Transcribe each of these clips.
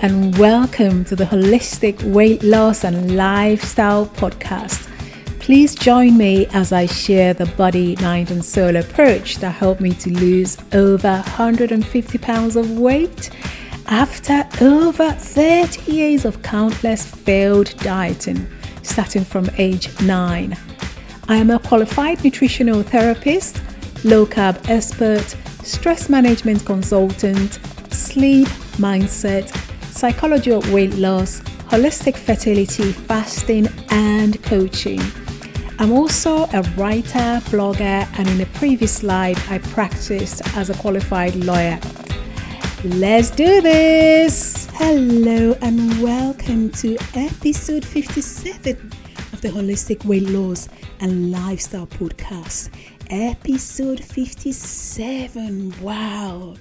and welcome to the Holistic Weight Loss and Lifestyle Podcast. Please join me as I share the body, mind, and soul approach that helped me to lose over 150 pounds of weight after over 30 years of countless failed dieting, starting from age 9. I am a qualified nutritional therapist, low carb expert, stress management consultant, sleep mindset, psychology of weight loss, holistic fertility, fasting, and coaching. I'm also a writer, blogger, and in a previous life, I practiced as a qualified lawyer. Let's do this! Hello, and welcome to episode 57 of the Holistic Weight Loss and Lifestyle Podcast. Episode 57. Wow!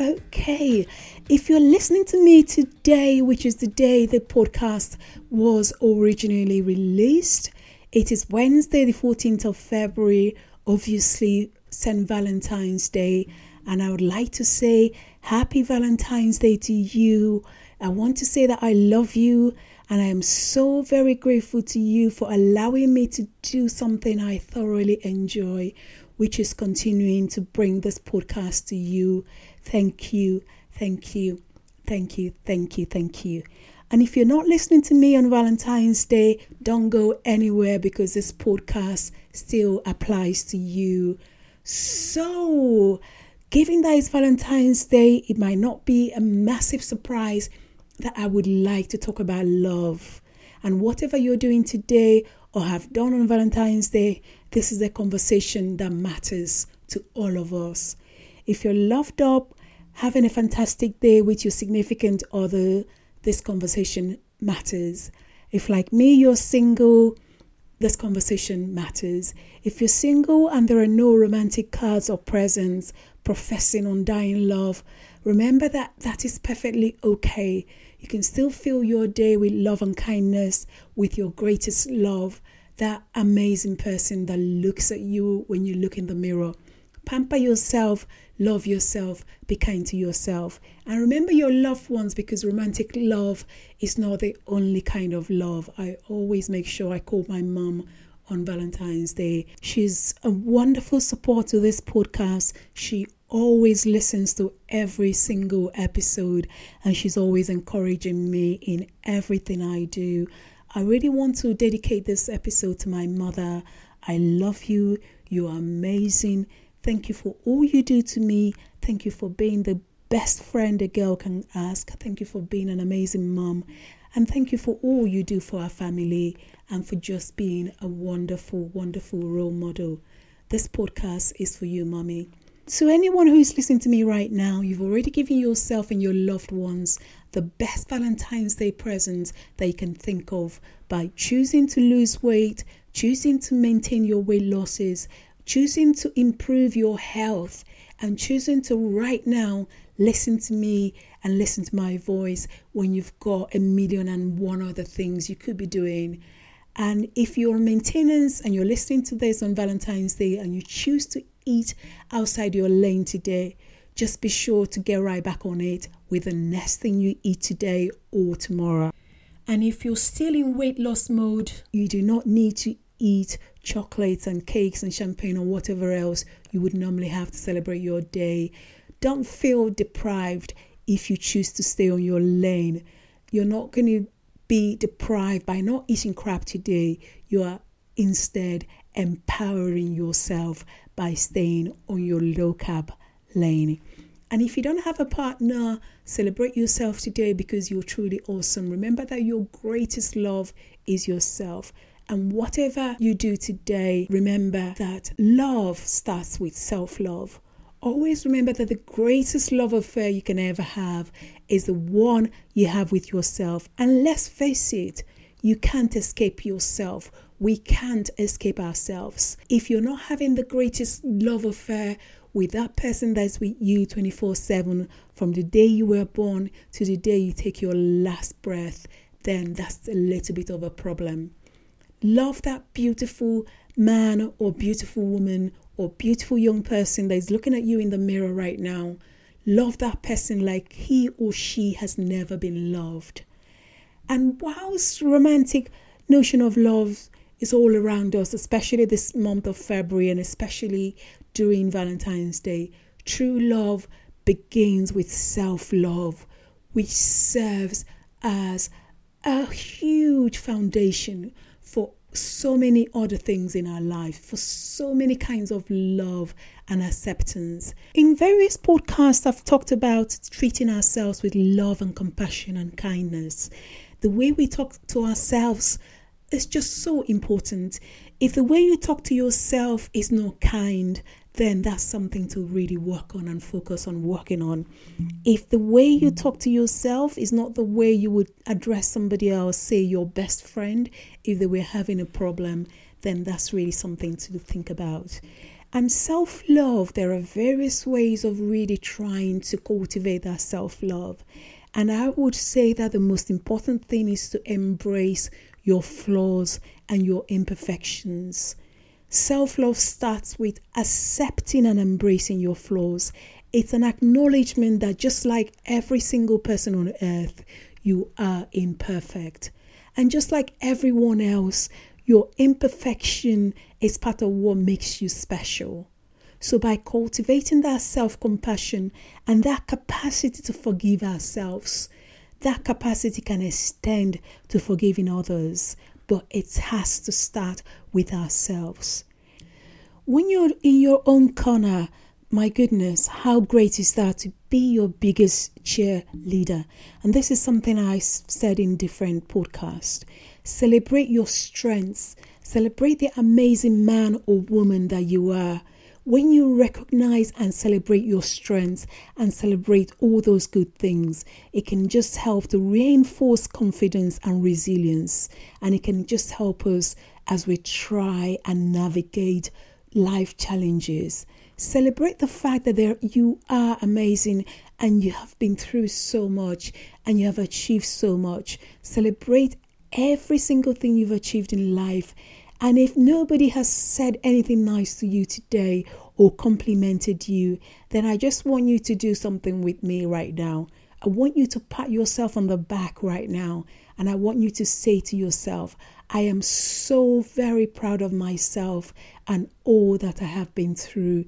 Okay, if you're listening to me today, which is the day the podcast was originally released, it is Wednesday, the 14th of February, obviously, St. Valentine's Day. And I would like to say Happy Valentine's Day to you. I want to say that I love you and I am so very grateful to you for allowing me to do something I thoroughly enjoy, which is continuing to bring this podcast to you. Thank you, thank you, thank you, thank you, thank you. And if you're not listening to me on Valentine's Day, don't go anywhere because this podcast still applies to you. So, given that it's Valentine's Day, it might not be a massive surprise that I would like to talk about love. And whatever you're doing today or have done on Valentine's Day, this is a conversation that matters to all of us. If you're loved up, having a fantastic day with your significant other, this conversation matters. If, like me, you're single, this conversation matters. If you're single and there are no romantic cards or presents professing undying love, remember that that is perfectly okay. You can still fill your day with love and kindness, with your greatest love, that amazing person that looks at you when you look in the mirror. Pamper yourself, love yourself, be kind to yourself. And remember your loved ones because romantic love is not the only kind of love. I always make sure I call my mom on Valentine's Day. She's a wonderful support to this podcast. She always listens to every single episode and she's always encouraging me in everything I do. I really want to dedicate this episode to my mother. I love you. You are amazing. Thank you for all you do to me. Thank you for being the best friend a girl can ask. Thank you for being an amazing mom. And thank you for all you do for our family and for just being a wonderful, wonderful role model. This podcast is for you, mommy. To anyone who's listening to me right now, you've already given yourself and your loved ones the best Valentine's Day present you can think of by choosing to lose weight, choosing to maintain your weight losses, choosing to improve your health, and choosing to right now listen to me and listen to my voice when you've got a million and one other things you could be doing. And if you're maintenance and you're listening to this on Valentine's Day and you choose to eat outside your lane today, just be sure to get right back on it with the next thing you eat today or tomorrow. And if you're still in weight loss mode, you do not need to eat chocolates and cakes and champagne or whatever else you would normally have to celebrate your day. Don't feel deprived if you choose to stay on your lane. You're not going to be deprived by not eating crap today. You are instead empowering yourself by staying on your low carb lane. And if you don't have a partner, celebrate yourself today because you're truly awesome. Remember that your greatest love is yourself. And whatever you do today, remember that love starts with self love. Always remember that the greatest love affair you can ever have is the one you have with yourself. And let's face it, you can't escape yourself we can't escape ourselves. If you're not having the greatest love affair with that person that's with you 24 7 from the day you were born to the day you take your last breath, then that's a little bit of a problem. Love that beautiful man or beautiful woman or beautiful young person that is looking at you in the mirror right now. love that person like he or she has never been loved. And whilst romantic notion of love is all around us, especially this month of February and especially during Valentine's Day, true love begins with self love, which serves as a huge foundation for so many other things in our life, for so many kinds of love and acceptance. In various podcasts, I've talked about treating ourselves with love and compassion and kindness. The way we talk to ourselves is just so important. If the way you talk to yourself is not kind, then that's something to really work on and focus on working on. If the way you talk to yourself is not the way you would address somebody else, say your best friend, if they were having a problem, then that's really something to think about. And self love, there are various ways of really trying to cultivate that self love. And I would say that the most important thing is to embrace your flaws and your imperfections. Self love starts with accepting and embracing your flaws. It's an acknowledgement that just like every single person on earth, you are imperfect. And just like everyone else, your imperfection is part of what makes you special. So, by cultivating that self compassion and that capacity to forgive ourselves, that capacity can extend to forgiving others but it has to start with ourselves. When you're in your own corner, my goodness, how great is that to be your biggest cheerleader? And this is something I said in different podcasts. Celebrate your strengths, celebrate the amazing man or woman that you are when you recognize and celebrate your strengths and celebrate all those good things, it can just help to reinforce confidence and resilience. And it can just help us as we try and navigate life challenges. Celebrate the fact that there you are amazing and you have been through so much and you have achieved so much. Celebrate every single thing you've achieved in life and if nobody has said anything nice to you today or complimented you, then I just want you to do something with me right now. I want you to pat yourself on the back right now. And I want you to say to yourself, I am so very proud of myself and all that I have been through.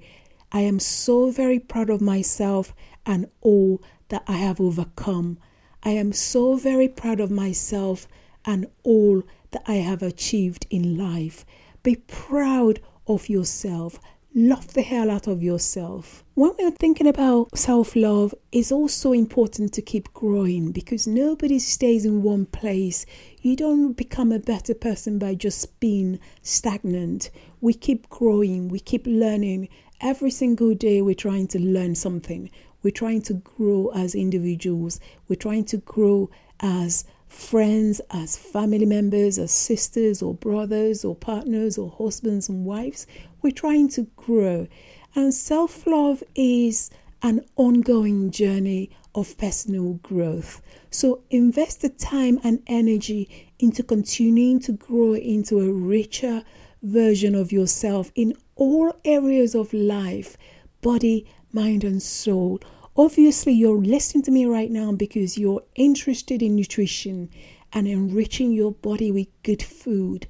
I am so very proud of myself and all that I have overcome. I am so very proud of myself and all that I have achieved in life. Be proud of yourself. Love the hell out of yourself. When we're thinking about self love, it's also important to keep growing because nobody stays in one place. You don't become a better person by just being stagnant. We keep growing, we keep learning. Every single day, we're trying to learn something. We're trying to grow as individuals, we're trying to grow as friends, as family members, as sisters or brothers or partners or husbands and wives. We're trying to grow. And self love is an ongoing journey of personal growth. So invest the time and energy into continuing to grow into a richer version of yourself in all areas of life body, mind, and soul Obviously, you're listening to me right now because you're interested in nutrition and enriching your body with good food.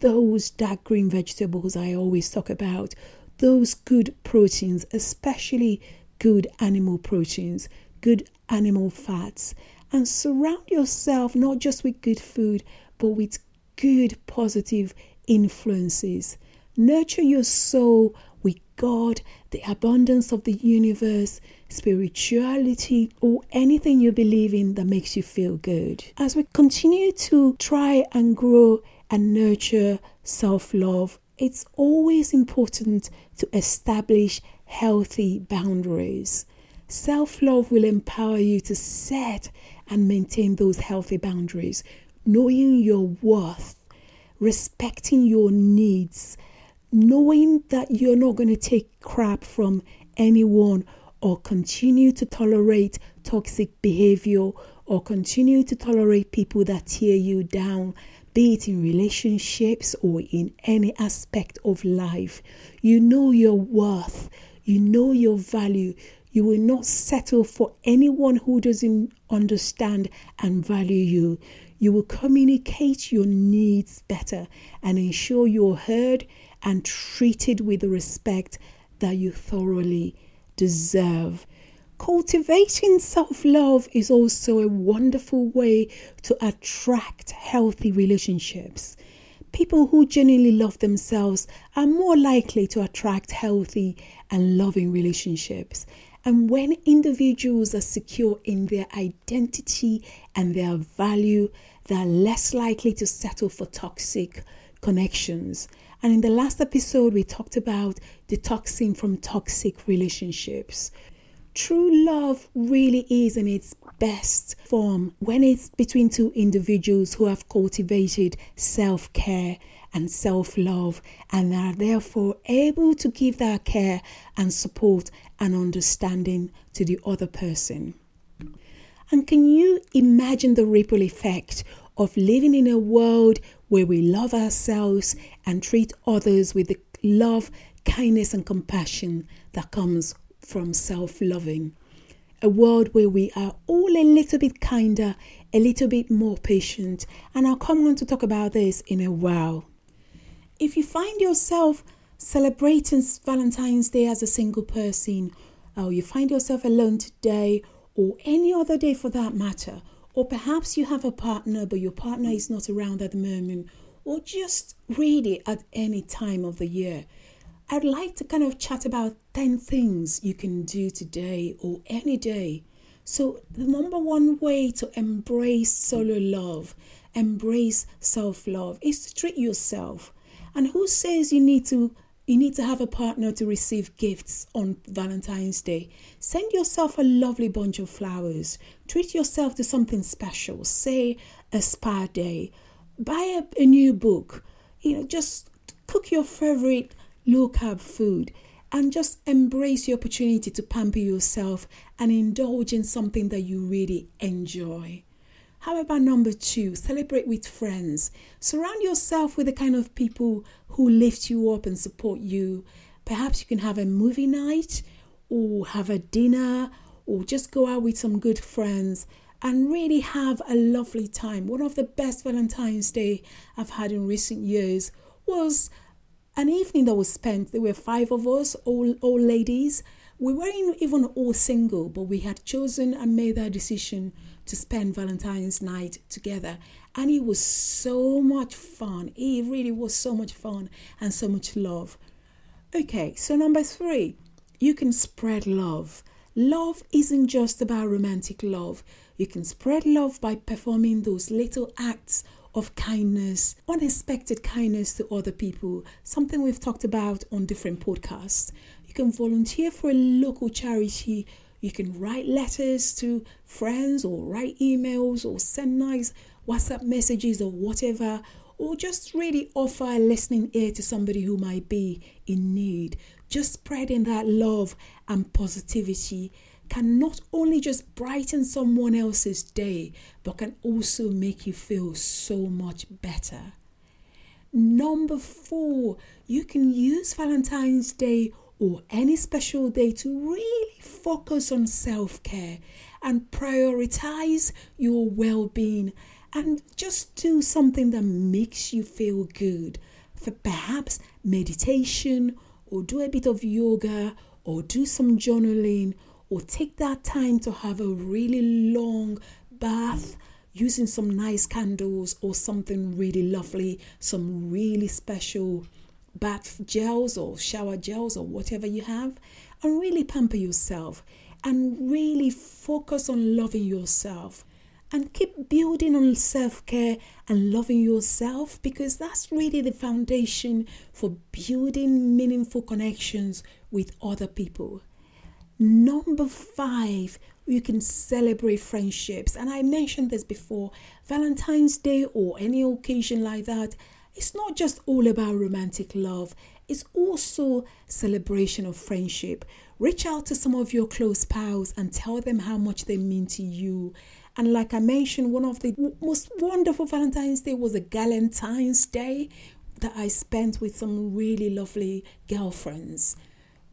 Those dark green vegetables I always talk about, those good proteins, especially good animal proteins, good animal fats, and surround yourself not just with good food but with good positive influences. Nurture your soul God, the abundance of the universe, spirituality, or anything you believe in that makes you feel good. As we continue to try and grow and nurture self love, it's always important to establish healthy boundaries. Self love will empower you to set and maintain those healthy boundaries, knowing your worth, respecting your needs, knowing that you're not going to take crap from anyone or continue to tolerate toxic behavior or continue to tolerate people that tear you down, be it in relationships or in any aspect of life. You know your worth, you know your value, You will not settle for anyone who doesn't understand and value you. You will communicate your needs better and ensure you're heard and treated with the respect that you thoroughly deserve. Cultivating self love is also a wonderful way to attract healthy relationships. People who genuinely love themselves are more likely to attract healthy and loving relationships. And when individuals are secure in their identity and their value, they're less likely to settle for toxic connections. And in the last episode, we talked about detoxing from toxic relationships. True love really is in its best form when it's between two individuals who have cultivated self care and self love and are therefore able to give that care and support and understanding to the other person. And can you imagine the ripple effect of living in a world where we love ourselves and treat others with the love, kindness, and compassion that comes from self loving? A world where we are all a little bit kinder, a little bit more patient, and I'll come on to talk about this in a while. If you find yourself celebrating Valentine's Day as a single person, or you find yourself alone today, or any other day for that matter, or perhaps you have a partner but your partner is not around at the moment, or just really at any time of the year, I'd like to kind of chat about 10 things you can do today or any day. So, the number one way to embrace solo love, embrace self love, is to treat yourself. And who says you need to you need to have a partner to receive gifts on Valentine's Day. Send yourself a lovely bunch of flowers. Treat yourself to something special. Say a spa day. Buy a, a new book. You know, just cook your favorite low carb food and just embrace the opportunity to pamper yourself and indulge in something that you really enjoy. How about number two? Celebrate with friends. Surround yourself with the kind of people who lift you up and support you. Perhaps you can have a movie night or have a dinner or just go out with some good friends and really have a lovely time. One of the best Valentine's Day I've had in recent years was an evening that was spent. There were five of us, all, all ladies. We weren't even all single, but we had chosen and made that decision to spend Valentine's night together. And it was so much fun. It really was so much fun and so much love. Okay, so number three, you can spread love. Love isn't just about romantic love. You can spread love by performing those little acts of kindness, unexpected kindness to other people, something we've talked about on different podcasts. You can volunteer for a local charity you can write letters to friends or write emails or send nice WhatsApp messages or whatever, or just really offer a listening ear to somebody who might be in need. Just spreading that love and positivity can not only just brighten someone else's day, but can also make you feel so much better. Number four, you can use Valentine's Day or any special day to really focus on self care and prioritize your well being and just do something that makes you feel good. For perhaps meditation or do a bit of yoga or do some journaling or take that time to have a really long bath using some nice candles or something really lovely, some really special bath gels or shower gels or whatever you have, and really pamper yourself and really focus on loving yourself and keep building on self care and loving yourself because that's really the foundation for building meaningful connections with other people. Number five, you can celebrate friendships. And I mentioned this before Valentine's Day or any occasion like that it's not just all about romantic love, it's also celebration of friendship. Reach out to some of your close pals and tell them how much they mean to you. And like I mentioned, one of the most wonderful Valentine's Day was a Galentine's Day that I spent with some really lovely girlfriends.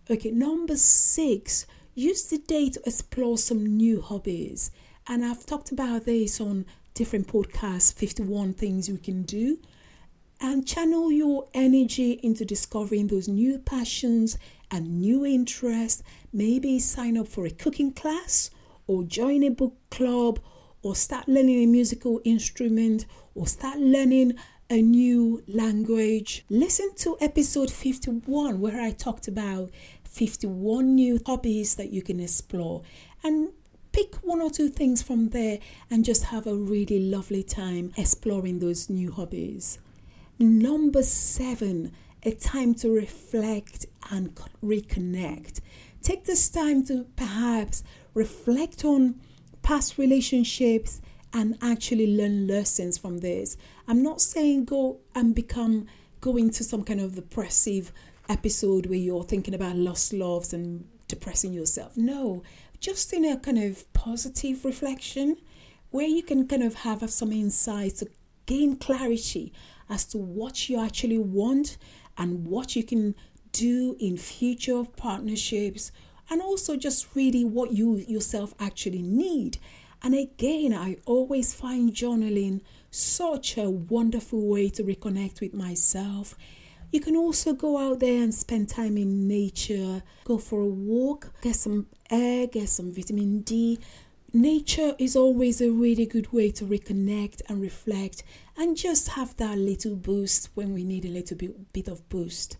Okay, number six, use the day to explore some new hobbies. And I've talked about this on different podcasts 51 things you can do. And channel your energy into discovering those new passions and new interests. Maybe sign up for a cooking class or join a book club or start learning a musical instrument or start learning a new language. Listen to episode 51 where I talked about 51 new hobbies that you can explore and pick one or two things from there and just have a really lovely time exploring those new hobbies. Number seven, a time to reflect and reconnect. Take this time to perhaps reflect on past relationships and actually learn lessons from this. I'm not saying go and become going to some kind of depressive episode where you're thinking about lost loves and depressing yourself. No, just in a kind of positive reflection where you can kind of have some insights to gain clarity as to what you actually want and what you can do in future partnerships and also just really what you yourself actually need and again, I always find journaling such a wonderful way to reconnect with myself. You can also go out there and spend time in nature, go for a walk, get some air, get some vitamin D. Nature is always a really good way to reconnect and reflect and just have that little boost when we need a little bit, bit of boost.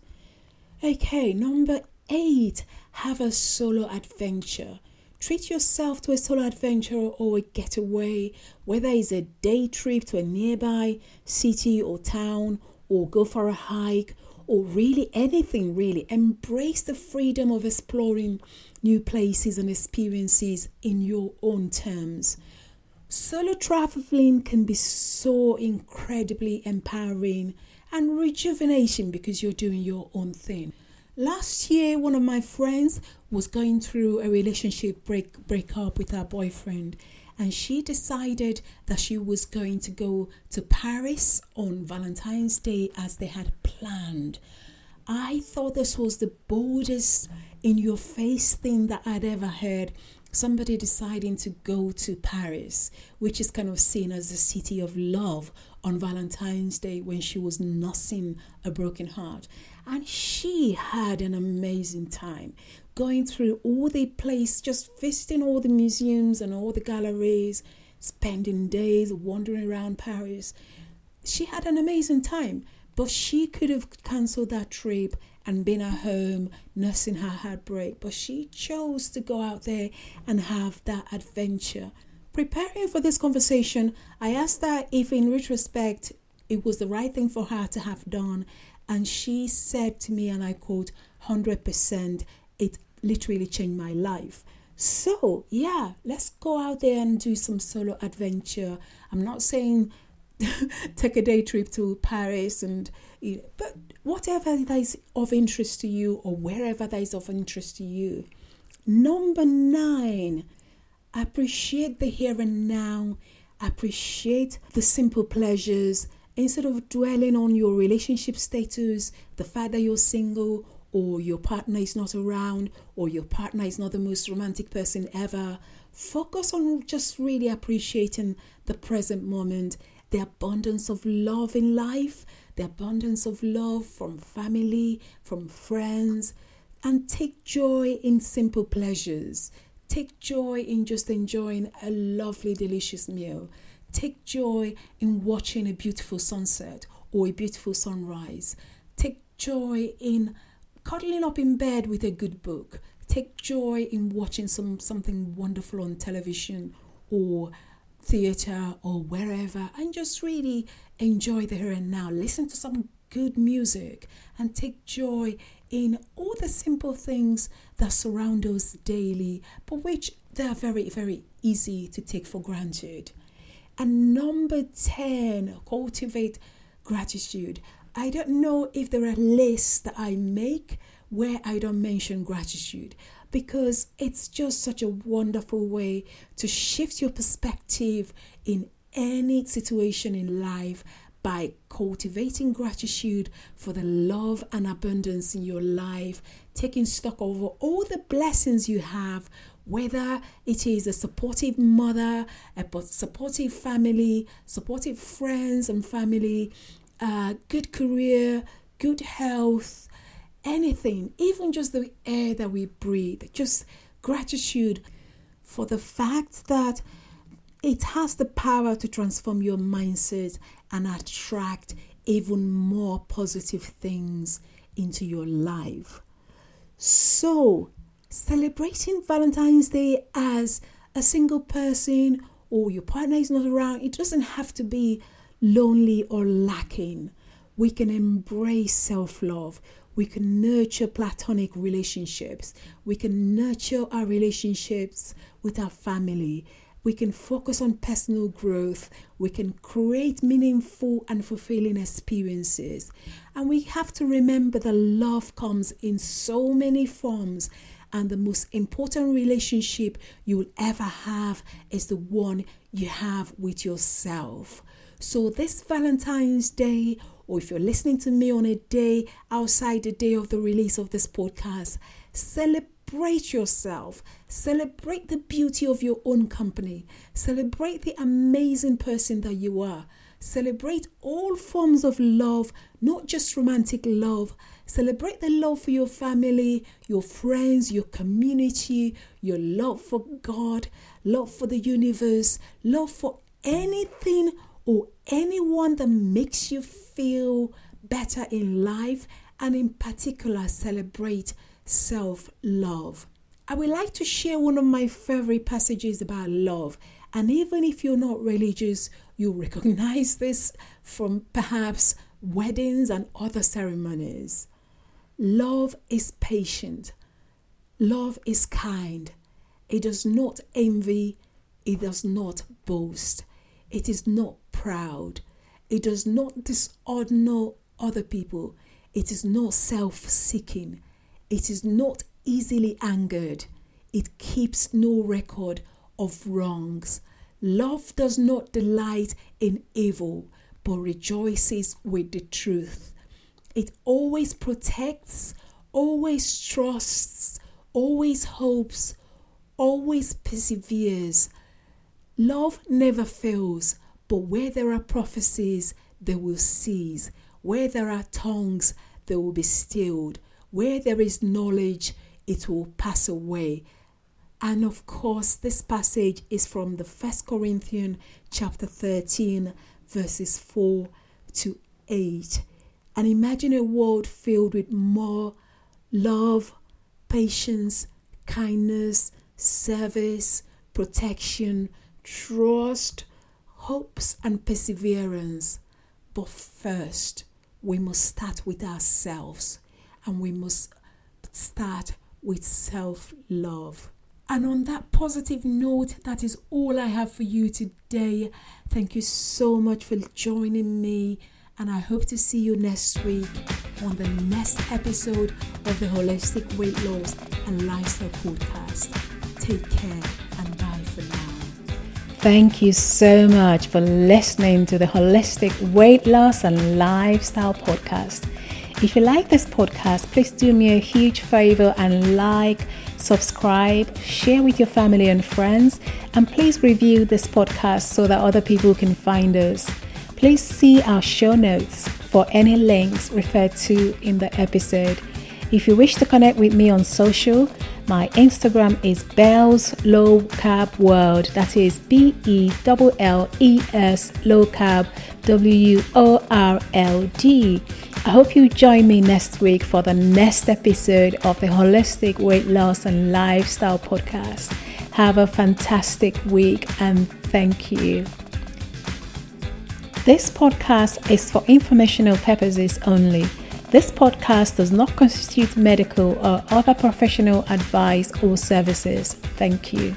Okay, number eight, have a solo adventure. Treat yourself to a solo adventure or a getaway, whether it's a day trip to a nearby city or town, or go for a hike, or really anything really. Embrace the freedom of exploring new places and experiences in your own terms. Solo traveling can be so incredibly empowering and rejuvenation because you're doing your own thing. Last year, one of my friends was going through a relationship break breakup with her boyfriend, and she decided that she was going to go to Paris on Valentine's Day as they had planned. I thought this was the boldest in your face thing that I'd ever heard. Somebody deciding to go to Paris, which is kind of seen as the city of love on Valentine's Day when she was nursing a broken heart. And she had an amazing time going through all the place, just visiting all the museums and all the galleries, spending days wandering around Paris. She had an amazing time, but she could have cancelled that trip and been at home nursing her heartbreak. But she chose to go out there and have that adventure. Preparing for this conversation, I asked her if, in retrospect, it was the right thing for her to have done and she said to me, and I quote, 100%, it literally changed my life. So, yeah, let's go out there and do some solo adventure. I'm not saying take a day trip to Paris and but whatever that is of interest to you or wherever that is of interest to you. Number 9, appreciate the here and now. Appreciate the simple pleasures instead of dwelling on your relationship status, the fact that you're single, or your partner is not around, or your partner is not the most romantic person ever, focus on just really appreciating the present moment, the abundance of love in life, the abundance of love from family, from friends, and take joy in simple pleasures. Take joy in just enjoying a lovely, delicious meal. Take joy in watching a beautiful sunset or a beautiful sunrise. Take joy in cuddling up in bed with a good book. Take joy in watching some something wonderful on television or theater or wherever and just really enjoy the here and now. Listen to some good music and take joy in all the simple things that surround us daily, but which they are very, very easy to take for granted. And number 10, cultivate gratitude. I don't know if there are lists that I make where I don't mention gratitude because it's just such a wonderful way to shift your perspective in any situation in life by cultivating gratitude for the love and abundance in your life, taking stock over all the blessings you have, whether it is a supportive mother, a supportive family, supportive friends and family, uh, good career, good health, anything, even just the air that we breathe, just gratitude for the fact that it has the power to transform your mindset and attract even more positive things into your life. So, celebrating Valentine's Day as a single person or your partner is not around, it doesn't have to be lonely or lacking. We can embrace self love. We can nurture platonic relationships. We can nurture our relationships with our family we can focus on personal growth, we can create meaningful and fulfilling experiences. And we have to remember that love comes in so many forms, and the most important relationship you will ever have is the one you have with yourself. So, this Valentine's Day, or if you're listening to me on a day outside the day of the release of this podcast, celebrate yourself. Celebrate the beauty of your own company. Celebrate the amazing person that you are. Celebrate all forms of love, not just romantic love. Celebrate the love for your family, your friends, your community, your love for God, love for the universe, love for anything or anyone that makes you feel better in life, and in particular, celebrate self love. I would like to share one of my favorite passages about love. And even if you're not religious, you'll recognize this from perhaps weddings and other ceremonies. Love is patient. Love is kind. It does not envy. It does not boast. It is not proud. It does not dishonor other people. It is not self seeking. It is not easily angered. It keeps no record of wrongs. Love does not delight in evil, but rejoices with the truth. It always protects, always trusts, always hopes, always perseveres. Love never fails, but where there are prophecies, they will cease. Where there are tongues, they will be stilled. Where there is knowledge, it will pass away. And of course, this passage is from the First Corinthians chapter 13, verses 4 to 8. And imagine a world filled with more love, patience, kindness, service, protection, trust, hopes, and perseverance. But first, we must start with ourselves and we must start with self love. And on that positive note, that is all I have for you today. Thank you so much for joining me, and I hope to see you next week on the next episode of the Holistic Weight Loss and Lifestyle Podcast. Take care and bye for now. Thank you so much for listening to the Holistic Weight Loss and Lifestyle Podcast. If you like this podcast, please do me a huge favor and like, subscribe, share with your family and friends, and please review this podcast so that other people can find us. Please see our show notes for any links referred to in the episode. If you wish to connect with me on social, my Instagram is Belles Low Carb World. That is B E L L E S Low Carb W O R L D. I hope you join me next week for the next episode of the Holistic Weight Loss and Lifestyle Podcast. Have a fantastic week and thank you. This podcast is for informational purposes only. This podcast does not constitute medical or other professional advice or services. Thank you.